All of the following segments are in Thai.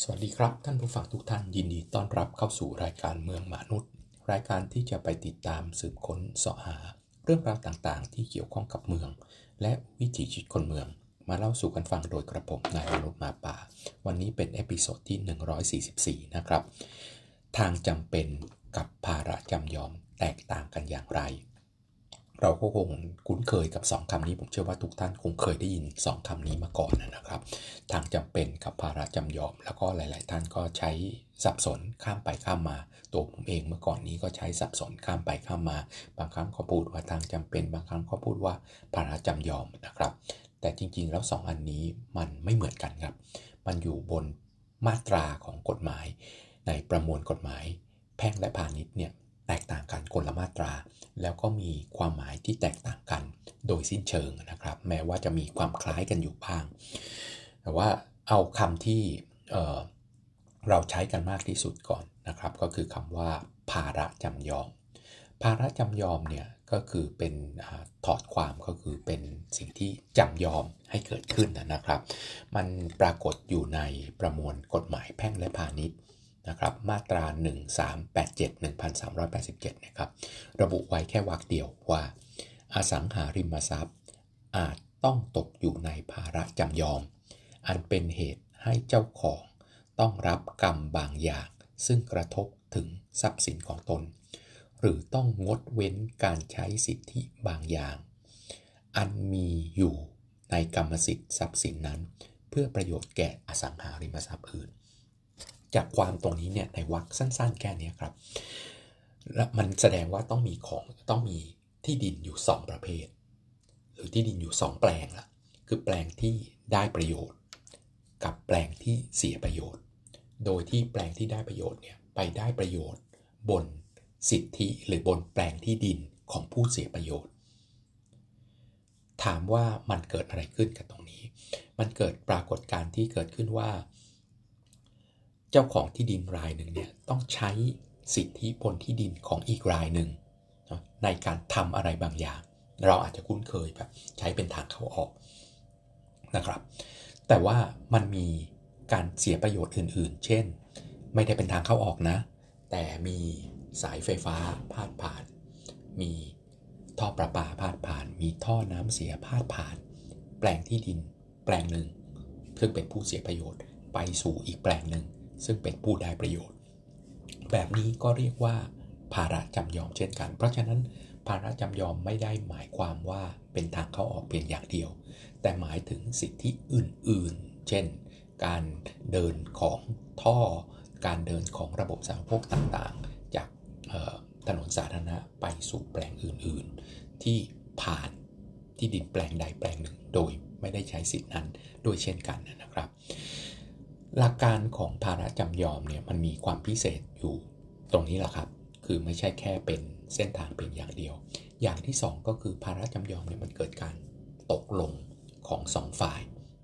สวัสดีครับท่านผู้ฟังทุกท่านยินดีต้อนรับเข้าสู่รายการเมืองหมานุด รายการที่จะไปติดตามสืบค้นเสาะหา เรื่องราวต่างๆ ที่เกี่ยวข้องกับเมือง และวิถีชีวิตคนเมือง มาเล่าสู่กันฟังโดยกระผมนายมนุษย์หมาป่า วันนี้เป็น episode ที่ 144 นะครับ ทางจำเป็นกับภาระจำยอมแตกต่างกันอย่างไร เราก็คงคุ้นเคยกับ 2คำนี้ ผมเชื่อว่าทุกท่านคงเคยได้ยิน 2คำนี้มาก่อนนะครับ ทางจำเป็นกับภาระจำยอม แล้วก็หลาย ๆ ท่านก็ใช้สับสนข้ามไปข้ามมา ตัวผมเองเมื่อก่อนนี้ก็ใช้สับสนข้ามไปข้ามมา บางครั้งก็พูดว่าทางจำเป็น บางครั้งก็พูดว่าภาระจำยอมนะครับ แต่จริง ๆ แล้ว 2 อันนี้มันไม่เหมือนกันครับ มันอยู่บนมาตราของกฎหมาย ในประมวลกฎหมาย แพ่งและพาณิชย์เนี่ย แตกต่างกันคนละมาตรา แล้วก็มีความหมายที่แตกต่างกันโดยสิ้นเชิงนะครับ แม้ว่าจะมีความคล้ายกันอยู่บ้าง แต่ว่าเอาคำที่เเราใช้กันมากที่สุดก่อนนะครับ ก็คือคำว่า ภาระจำยอม ภาระจำยอมเนี่ยก็คือเป็นอถอดความก็คือเป็นสิ่งที่จำยอมให้เกิดขึ้นนะครับ มันปรากฏอยู่ในประมวลกฎหมายแพ่งและพาณิชย์ นะครับมาตรา 1387 1387 นะครับ ระบุไว้แค่วรรคเดียวว่า อสังหาริมทรัพย์ อาจต้องตกอยู่ในภาระจำยอม อันเป็นเหตุให้เจ้าของต้องรับกรรมบางอย่าง ซึ่งกระทบถึงทรัพย์สินของตน หรือต้องงดเว้นการใช้สิทธิบางอย่าง อันมีอยู่ในกรรมสิทธิ์ทรัพย์สินนั้น เพื่อประโยชน์แก่อสังหาริมทรัพย์อื่น จากความตรงนี้เนี่ยในวรรคสั้นๆ แค่นี้ครับ และมันแสดงว่าต้องมีของต้องมีที่ดินอยู่ 2 ประเภท หรือที่ดินอยู่ 2 แปลงละคือแปลงที่ได้ประโยชน์ กับแปลงที่เสียประโยชน์ โดยที่แปลงที่ได้ประโยชน์เนี่ยไปได้ประโยชน์ บนสิทธิหรือบนแปลงที่ดินของผู้เสียประโยชน์ ถามว่ามันเกิดอะไรขึ้นกับตรงนี้ มันเกิดปรากฏการณ์ที่เกิดขึ้นว่า เจ้าของที่ดินรายหนึ่งเนี่ยต้องใช้สิทธิบนที่ดินของอีกรายหนึ่งในการทำอะไรบางอย่าง เราอาจจะคุ้นเคยแบบใช้เป็นทางเข้าออกนะครับ แต่ว่ามันมีการเสียประโยชน์อื่น ๆ เช่น ไม่ได้เป็นทางเข้าออกนะ แต่มีสายไฟฟ้าพาดผ่าน มีท่อประปาพาดผ่าน มีท่อน้ำเสียพาดผ่าน แปลงที่ดิน แปลงหนึ่งซึ่งเป็นผู้เสียประโยชน์ไปสู่อีกแปลงหนึ่ง ซึ่งเป็นผู้ได้ประโยชน์ แบบนี้ก็เรียกว่า ภาระจำยอมเช่นกัน เพราะฉะนั้น ภาระจำยอมไม่ได้หมายความว่าเป็นทางเข้าออกเพียงอย่างเดียว แต่หมายถึงสิทธิอื่นๆ เช่น การเดินของท่อ การเดินของระบบสาธารณูปต่างๆ จากถนนสาธารณะไปสู่แปลงอื่นๆ ที่ผ่านที่ดินแปลงใดแปลงหนึ่ง โดยไม่ได้ใช้สิทธินั้นด้วยเช่นกันนะครับ หลักการของภาระจำยอมเนี่ยมันมีความพิเศษอยู่ตรงนี้แหละครับ คือไม่ใช่แค่เป็นเส้นทางเพียงอย่างเดียว อย่างที่ 2 ก็คือภาระจำยอมเนี่ยมันเกิดการตกลงของ 2 ฝ่าย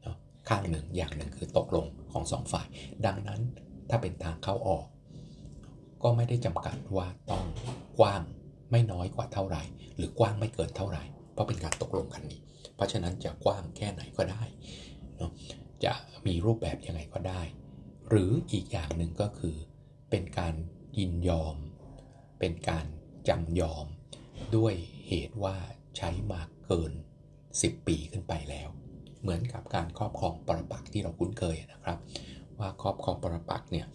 นะข้างหนึ่งอย่างหนึ่งคือตกลงของ 2 ฝ่าย ดังนั้นถ้าเป็นทางเข้าออก ก็ไม่ได้จำกัดว่าต้องกว้างไม่น้อยกว่าเท่าไหร่ หรือกว้างไม่เกินเท่าไหร่ เพราะเป็นการตกลงกันนี้ เพราะฉะนั้นจะกว้างแค่ไหนก็ได้เนาะ จะมีรูปแบบยังไงก็ได้ หรืออีกอย่างหนึ่งก็คือ เป็นการยินยอม เป็นการจำยอม ด้วยเหตุว่าใช้มาเกิน 10 ปีขึ้นไปแล้ว เหมือนกับการครอบครองปรปักที่เราคุ้นเคยนะครับ ว่าครอบครองปรปักเนี่ย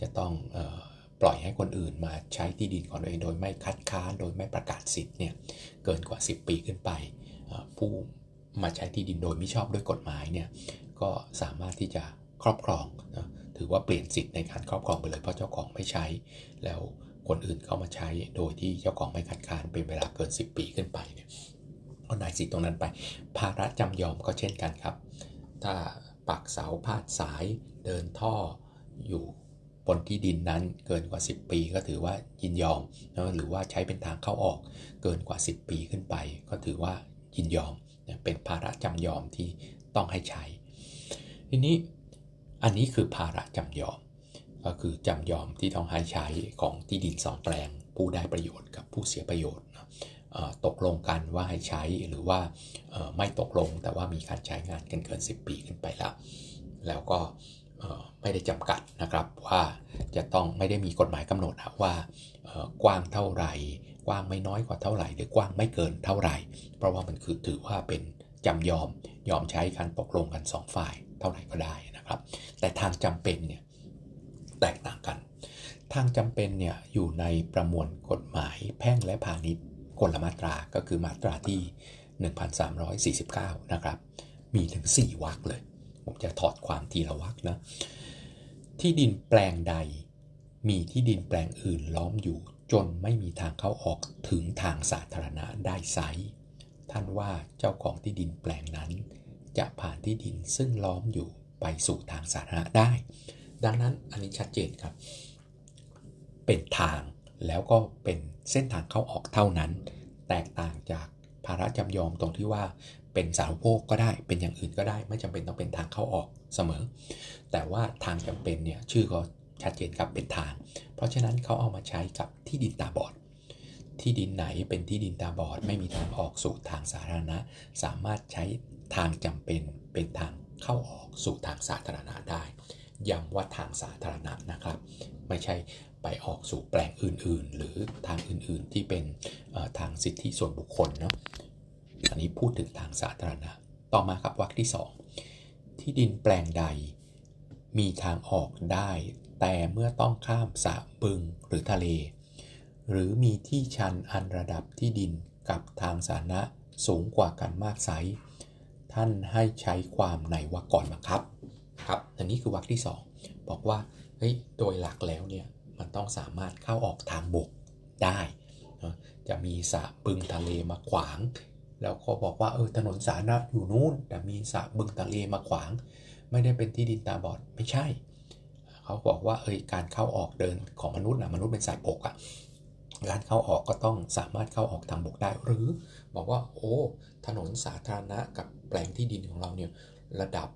จะต้องออปล่อยให้คนอื่นมาใช้ที่ดินของตัวเองโดยไม่คัดค้านโดยไม่ประกาศสิทธิ์เนี่ยเกินกว่า 10 ปีขึ้นไป ผู้มาใช้ที่ดินโดยไม่ชอบด้วยกฎหมายเนี่ย ก็สามารถที่จะครอบครองนะถือว่าเปลี่ยนสิทธิ์ในการครอบครองไปเลยเพราะเจ้าของไม่ใช้ แล้วคนอื่นเข้ามาใช้โดยที่เจ้าของไม่คัดค้านเป็นเวลาเกิน 10 ปีขึ้นไปเนี่ยก็นายสิทธิ์ตรงนั้นไป ภาระจำยอมก็เช่นกันครับ ถ้าปักเสาพาดสายเดินท่ออยู่บนที่ดินนั้นเกินกว่า 10 ปีก็ถือว่ายินยอมนะหรือว่าใช้เป็นทางเข้าออกเกินกว่า 10 ปีขึ้นไป ก็ถือว่ายินยอมเป็นภาระจำยอมที่ต้องให้ใช้ ทีนี้อันนี้คือภาระจำยอม ก็คือจำยอมที่ต้องให้ใช้ของที่ดินสองแปลง ผู้ได้ประโยชน์กับผู้เสียประโยชน์ตกลงกันว่าให้ใช้หรือว่าไม่ตกลงแต่ว่ามีการใช้งานกันเกิน 10 ปีขึ้นไปแล้ว แล้วก็ไม่ได้จำกัดนะครับว่าจะต้องไม่ได้มีกฎหมายกำหนดว่ากว้างเท่าไหร่กว้างไม่น้อยกว่าเท่าไหร่ หรือกว้างไม่เกินเท่าไหร่ เพราะว่ามันคือถือว่าเป็นจำยอมยอมใช้การตกลงกัน 2 ฝ่าย เท่าไหร่ก็ได้นะครับ แต่ทางจำเป็นเนี่ยแตกต่างกัน ทางจำเป็นเนี่ยอยู่ในประมวลกฎหมายแพ่งและพาณิชย์กลมาตราก็คือมาตราที่ 1349 นะครับ มีถึง 4วรรคเลย ผมจะถอดความทีละวรรคนะ ที่ดินแปลงใด มีที่ดินแปลงอื่นล้อมอยู่ จนไม่มีทางเข้าออกถึงทางสาธารณะได้ไซท่านว่าเจ้าของที่ดินแปลงนั้น จะผ่านที่ดินซึ่งล้อมอยู่ไปสู่ทางสาธารณะได้ ดังนั้นอันนี้ชัดเจนครับ เป็นทางแล้วก็เป็นเส้นทางเข้าออกเท่านั้น แตกต่างจากภาระจำยอมตรงที่ว่าเป็นสารโภคก็ได้เป็นอย่างอื่นก็ได้ ไม่จำเป็นต้องเป็นทางเข้าออกเสมอ แต่ว่าทางจำเป็นเนี่ยชื่อก็ชัดเจนครับเป็นทาง เพราะฉะนั้นเขาเอามาใช้กับที่ดินตาบอด ที่ดินไหนเป็นที่ดินตาบอด ไม่มีทางออกสู่ทางสาธารณะ สามารถใช้ทางจำเป็นเป็นทางเข้าออกสู่ทางสาธารณะได้ย้ำว่าทางสาธารณะนะครับ ไม่ใช่ไปออกสู่แปลงอื่นๆ หรือทางอื่นๆที่เป็นทางสิทธิส่วนบุคคลเนาะอันนี้พูดถึงทางสาธารณะ ต่อมาครับวรรคที่ 2 ที่ดินแปลงใด มีทางออกได้ แต่เมื่อต้องข้ามสระบึงหรือทะเล หรือมีที่ชันอันระดับที่ดินกับทางสาธารณะสูงกว่ากันมากไซท่านให้ใช้ความในวรรคก่อนบังคับครับอันนี้คือวรรคที่ 2 บอกว่าเฮ้ยโดยหลักแล้วเนี่ยมันต้องสามารถเข้าออกทางบกได้นะจะมีสระบึงทะเลมาขวาง แล้วก็บอกว่าเออถนนสาธารณะอยู่นู้นแต่มีสระบึงทะเลมาขวาง ไม่ได้เป็นที่ดินตาบอดไม่ใช่ เขาบอกว่าเอยการเข้าออกเดินของมนุษย์นะมนุษย์เป็นสัตว์บกอะ่ะ การเข้าออกก็ต้องสามารถเข้าออกทางบกได้ หรือบอกว่าโอ้ถนนสาธารณะกับแปลงที่ดินของเราเนี่ยระดับ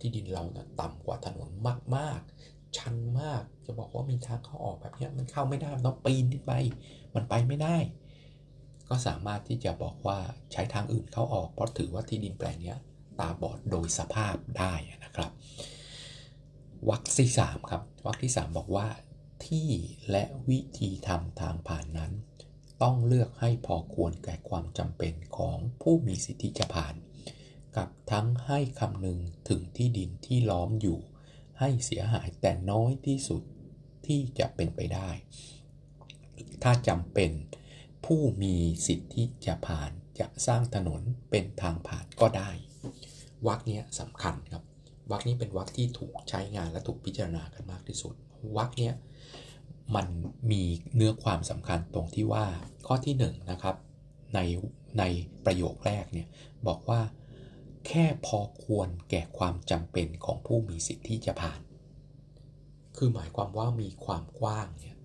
ที่ดินเรานะต่ำกว่าถนนมากๆ ชันมากจะบอกว่ามีทางเข้าออกแบบนี้มันเข้าไม่ได้ต้องปีนขึ้นไป มันไปไม่ได้ ก็สามารถที่จะบอกว่าใช้ทางอื่นเข้าออก เพราะถือว่าที่ดินแปลงนี้ตาบอดโดยสภาพได้นะครับวรรคที่3ครับวรรคที่ 3 บอกว่า ที่และวิธีทำทางผ่านนั้น ต้องเลือกให้พอควรแก่ความจำเป็นของผู้มีสิทธิจะผ่าน กับทั้งให้คำนึงถึงที่ดินที่ล้อมอยู่ ให้เสียหายแต่น้อยที่สุดที่จะเป็นไปได้ ถ้าจำเป็นผู้มีสิทธิจะผ่านจะสร้างถนนเป็นทางผ่านก็ได้วรรคนี้สำคัญครับ วรรคนี้เป็นวรรคที่ถูกใช้งานและถูกพิจารณากันมากที่สุดวรรคนี้มันมีเนื้อความสำคัญตรงที่ว่าข้อที่1นนะครับในในประโยคแรกเนี่ยบอกว่า แค่พอควรแก่ความจำเป็นของผู้มีสิทธิจะผ่าน คือหมายความว่ามีความกว้างเนี่ย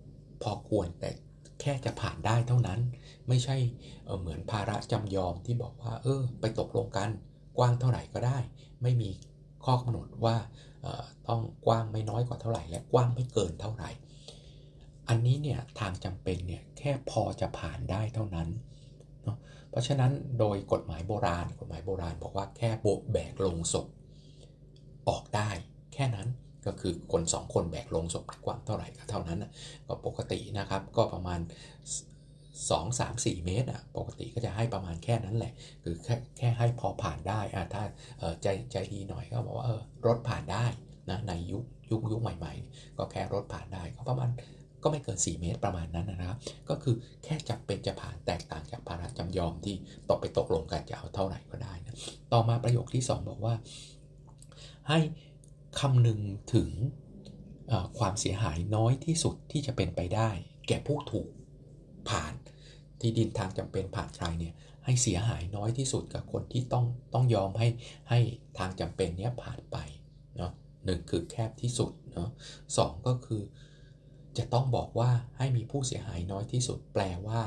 พอควรแต่แค่จะผ่านได้เท่านั้น ไม่ใช่เเหมือนภาระจำยอมที่บอกว่า เออ ไปตกลงกัน กว้างเท่าไหร่ก็ได้ ไม่มี ข้อกำหนดว่าต้องกว้างไม่น้อยกว่าเท่าไหร่ และกว้างไม่เกินเท่าไหร่ อันนี้เนี่ยทางจำเป็นเนี่ยแค่พอจะผ่านได้เท่านั้นเนาะเพราะฉะนั้นโดยกฎหมายโบราณ กฎหมายโบราณบอกว่าแค่โบกแบกลงศพออกได้แค่นั้นก็คือคนสองคนแบกลงศพกว้างเท่าไหร่ก็เท่านั้นก็ปกตินะครับก็ประมาณ 2 3 4 เมตรอะปกติก็จะให้ประมาณแค่นั้นแหละ คือแค่แค่ให้พอผ่านได้อะถ้าใจใจดีหน่อยก็บอกว่าเออรถผ่านได้นะในยุคยุคยุคใหม่ ๆ ก็แค่รถผ่านได้ก็ประมาณก็ไม่เกิน 4 เมตรประมาณนั้นนะครับ ก็คือแค่จับเป็นจะผ่านแตกต่างจากภาระจำยอมที่ตกไปตกลงกันจะเอาเท่าไหร่ก็ได้นะต่อมาประโยคที่ 2 บอกว่า ให้คำนึงถึงความเสียหายน้อยที่สุดที่จะเป็นไปได้ แก่ผู้ถูกผ่าน ที่ดินทางจำเป็นผ่านใครเนี่ยให้เสียหายน้อยที่สุดกับคนที่ต้องต้องยอมให้ให้ทางจำเป็นเนี้ยผ่านไปเนาะหนึ่งคือแคบที่สุดเนาะสองก็คือ จะต้องบอกว่าให้มีผู้เสียหายน้อยที่สุด แปลว่า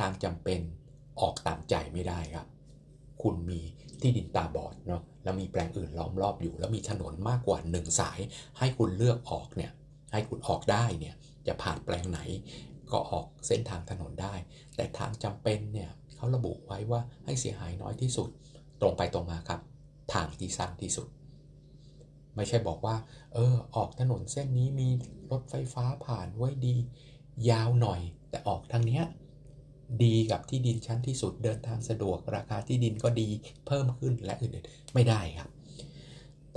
ทางจำเป็นออกตามใจไม่ได้ครับ คุณมีที่ดินตาบอดเนาะแล้วมีแปลงอื่นล้อมรอบอยู่ แล้วมีถนนมากกว่าหนึ่งสาย ให้คุณเลือกออกเนี่ยให้คุณออกได้เนี่ยจะผ่านแปลงไหน ก็ออกเส้นทางถนนได้ แต่ทางจำเป็นเนี่ยเขาระบุไว้ว่าให้เสียหายน้อยที่สุด ตรงไปตรงมาครับ ทางที่สั้นที่สุด ไม่ใช่บอกว่า เออ ออกถนนเส้นนี้มีรถไฟฟ้าผ่านไว้ดี ยาวหน่อย แต่ออกทางเนี้ยดีกับที่ดินชั้นที่สุดเดินทางสะดวก ราคาที่ดินก็ดีเพิ่มขึ้นและอื่นๆไม่ได้ครับ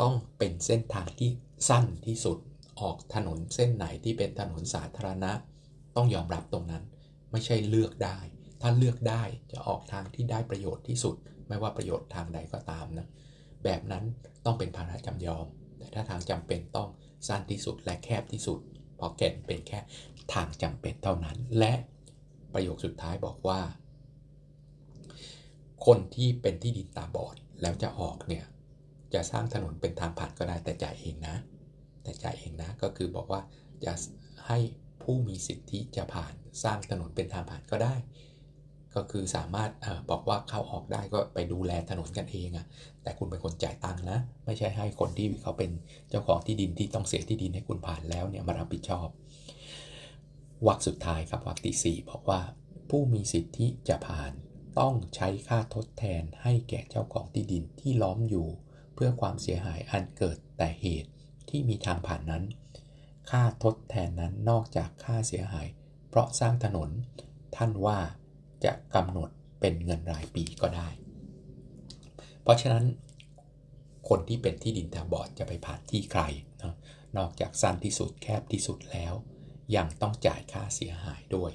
ต้องเป็นเส้นทางที่สั้นที่สุดออกถนนเส้นไหนที่เป็นถนนสาธารณะ ต้องยอมรับตรงนั้น ไม่ใช่เลือกได้ ถ้าเลือกได้จะออกทางที่ได้ประโยชน์ที่สุด ไม่ว่าประโยชน์ทางใดก็ตามนะ แบบนั้นต้องเป็นภาระจำยอม แต่ถ้าทางจำเป็นต้องสั้นที่สุดและแคบที่สุดพราะแก่นเป็นแค่ทางจำเป็นเท่านั้น และประโยคสุดท้ายบอกว่า คนที่เป็นที่ดินตาบอดแล้วจะออกเนี่ยจะสร้างถนนเป็นทางผ่านก็ได้แต่จ่ายเองนะ แต่จ่ายเองนะก็คือบอกว่าจะให้ ผู้มีสิทธิจะผ่านสร้างถนนเป็นทางผ่านก็ได้ ก็คือสามารถอบอกว่าเข้าออกได้ก็ไปดูแลถนนกันเองอะแต่คุณเป็นคนจ่ายตังค์นะ ไม่ใช่ให้คนที่เขาเป็นเจ้าของที่ดินที่ต้องเสียที่ดินให้คุณผ่านแล้วเนี่ยมารับผิดชอบวรรคสุดท้ายครับวรรคที่4บอกว่า ผู้มีสิทธิจะผ่านต้องใช้ค่าทดแทนให้แก่เจ้าของที่ดินที่ล้อมอยู่ เพื่อความเสียหายอันเกิดแต่เหตุที่มีทางผ่านนั้น ค่าทดแทนนั้นนอกจากค่าเสียหาย เพราะสร้างถนน ท่านว่าจะกำหนดเป็นเงินรายปีก็ได้ เพราะฉะนั้น คนที่เป็นที่ดินตาบอดจะไปผ่านที่ใครนะนอกจากสั้นที่สุดแคบที่สุดแล้ว ยังต้องจ่ายค่าเสียหายด้วย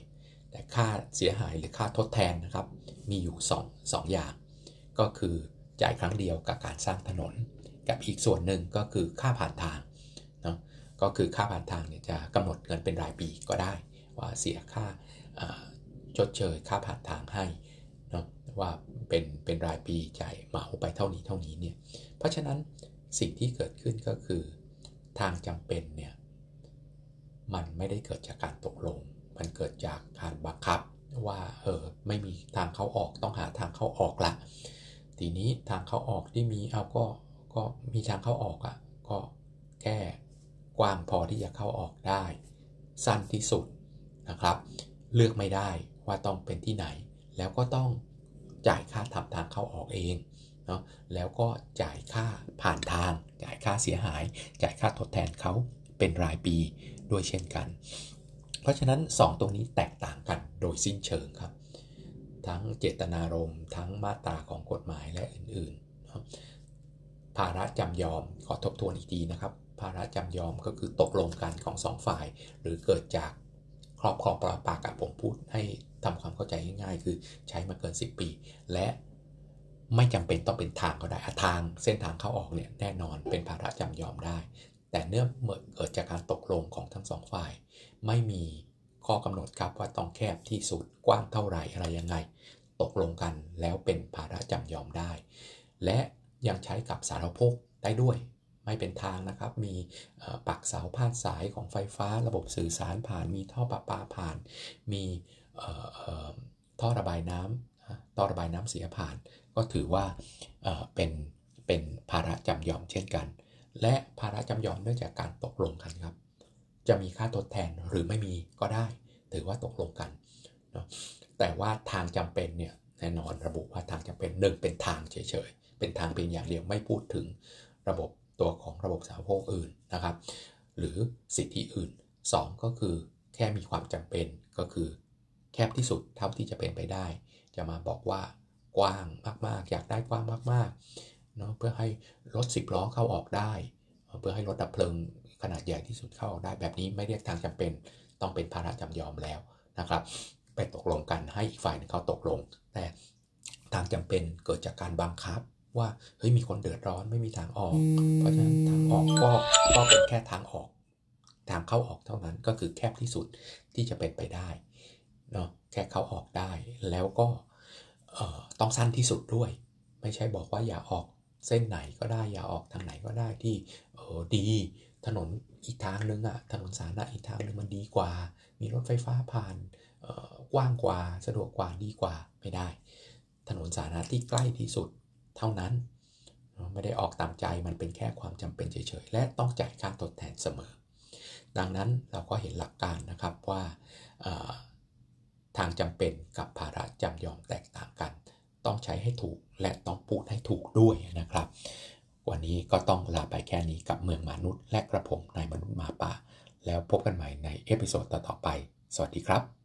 แต่ค่าเสียหายหรือค่าทดแทนนะครับ มีอยู่2 2ออย่าง ก็คือจ่ายครั้งเดียวกับการสร้างถนน กับอีกส่วนหนึ่งก็คือค่าผ่านทาง ก็คือค่าผ่านทางเนี่ยจะกำหนดเงินเป็นรายปีก็ได้ ว่าเสียค่าชดเชยค่าผ่านทางให้เนาะว่าเป็นเป็นรายปีจ่ายเหมาไปเท่านี้เท่านี้เนี่ยเพราะฉะนั้นสิ่งที่เกิดขึ้นก็คือทางจำเป็นเนี่ยมันไม่ได้เกิดจากการตกลง มันเกิดจากการบังคับว่าเออไม่มีทางเข้าออกต้องหาทางเข้าออกละทีนี้ทางเข้าออกที่มีเอาก็ก็มีทางเข้าออกอะ่ะก็แค่ ว้างพอที่จะเข้าออกได้ สั้นที่สุดนะครับ เลือกไม่ได้ว่าต้องเป็นที่ไหน แล้วก็ต้องจ่ายค่าทำทางเข้าออกเองเนาะแล้วก็จ่ายค่าผ่านทาง จ่ายค่าเสียหาย จ่ายค่าทดแทนเขาเป็นรายปีด้วยเช่นกัน เพราะฉะนั้น 2 ตรงนี้แตกต่างกันโดยสิ้นเชิงครับ ทั้งเจตนารมณ์ทั้งมาตราของกฎหมายและอื่นๆภาระจำยอมขอทบทวนอีกทีนะครับ ภาระจำยอมก็คือตกลงกันของ2ฝ่าย หรือเกิดจากครอบครองปราปากับผมพูดให้ทำความเข้าใจง่ายๆ คือใช้มาเกิน 10 ปี และไม่จำเป็นต้องเป็นทางก็ได้ทางเส้นทางเข้าออกเนี่ยแน่นอนเป็นภาระจำยอมได้ แต่เนื่องเมื่อเกิดจากการตกลงของทั้งสองฝ่าย ไม่มีข้อกำหนดครับว่าต้องแคบที่สุดกว้างเท่าไหร่อะไรยังไง ตกลงกันแล้วเป็นภาระจำยอมได้ และยังใช้กับสารพกได้ด้วย ไม่เป็นทางนะครับ มีปักเสาพาดสายของไฟฟ้า ระบบสื่อสารผ่าน มีท่อประปาผ่าน มีท่อระบายน้ำท่อระบายน้ำเสียผ่าน ก็ถือว่าเป็นเป็นภาระจำยอมเช่นกัน และภาระจำยอมเนื่องจากการตกลงกันครับ จะมีค่าทดแทนหรือไม่มีก็ได้ ถือว่าตกลงกันเนาะแต่ว่าทางจำเป็นเนี่ยแน่นอนระบุว่าทางจำเป็นหนึ่งเป็นทางเฉยๆ เป็นทางเพียงอย่างเดียวไม่พูดถึงระบบ ตัวของระบบสาธารณโภคอื่นนะครับ หรือสิทธิอื่น 2 ก็คือแค่มีความจำเป็นก็คือ แคบที่สุดเท่าที่จะเป็นไปได้ จะมาบอกว่ากว้างมากๆ อยากได้กว้างมากๆเนาะเพื่อให้รถสิบล้อเข้าออกได้ เพื่อให้รถดับเพลิงขนาดใหญ่ที่สุดเข้าออกได้แบบนี้ไม่เรียกทางจำเป็น ต้องเป็นภาระจำยอมแล้วนะครับไปตกลงกันให้อีกฝ่ายนึงเขาตกลง แต่ทางจำเป็นเกิดจากการบังคับ ว่าเฮ้ยมีคนเดือดร้อนไม่มีทางออก เพราะฉะนั้นทางออกก็ก็เป็นแค่ทางออก ทางเข้าออกเท่านั้นก็คือแคบที่สุดที่จะเป็นไปได้เนาะแค่เข้าออกได้แล้วก็ต้องสั้นที่สุดด้วย ไม่ใช่บอกว่าอย่าออกเส้นไหนก็ได้อย่าออกทางไหนก็ได้ที่เออดีถนนอีกทางนึงอะถนนสาธารณะอีกทางนึงมันดีกว่า มีรถไฟฟ้าผ่านกว้างกว่าสะดวกกว่าดีกว่าไม่ได้ ถนนสาธารณะที่ใกล้ที่สุด เท่านั้นไม่ได้ออกตามใจมันเป็นแค่ความจำเป็นเฉยๆ และต้องจ่ายค่าทดแทนเสมอ ดังนั้นเราก็เห็นหลักการนะครับว่าทางจำเป็นกับภาระจำยอมแตกต่างกัน ต้องใช้ให้ถูกและต้องพูดให้ถูกด้วยนะครับ วันนี้ก็ต้องลาไปแค่นี้กับเมืองมนุษย์ และกระผมนายมนุษย์หมาป่า แล้วพบกันใหม่ในเอพิโซดต่อๆไป สวัสดีครับ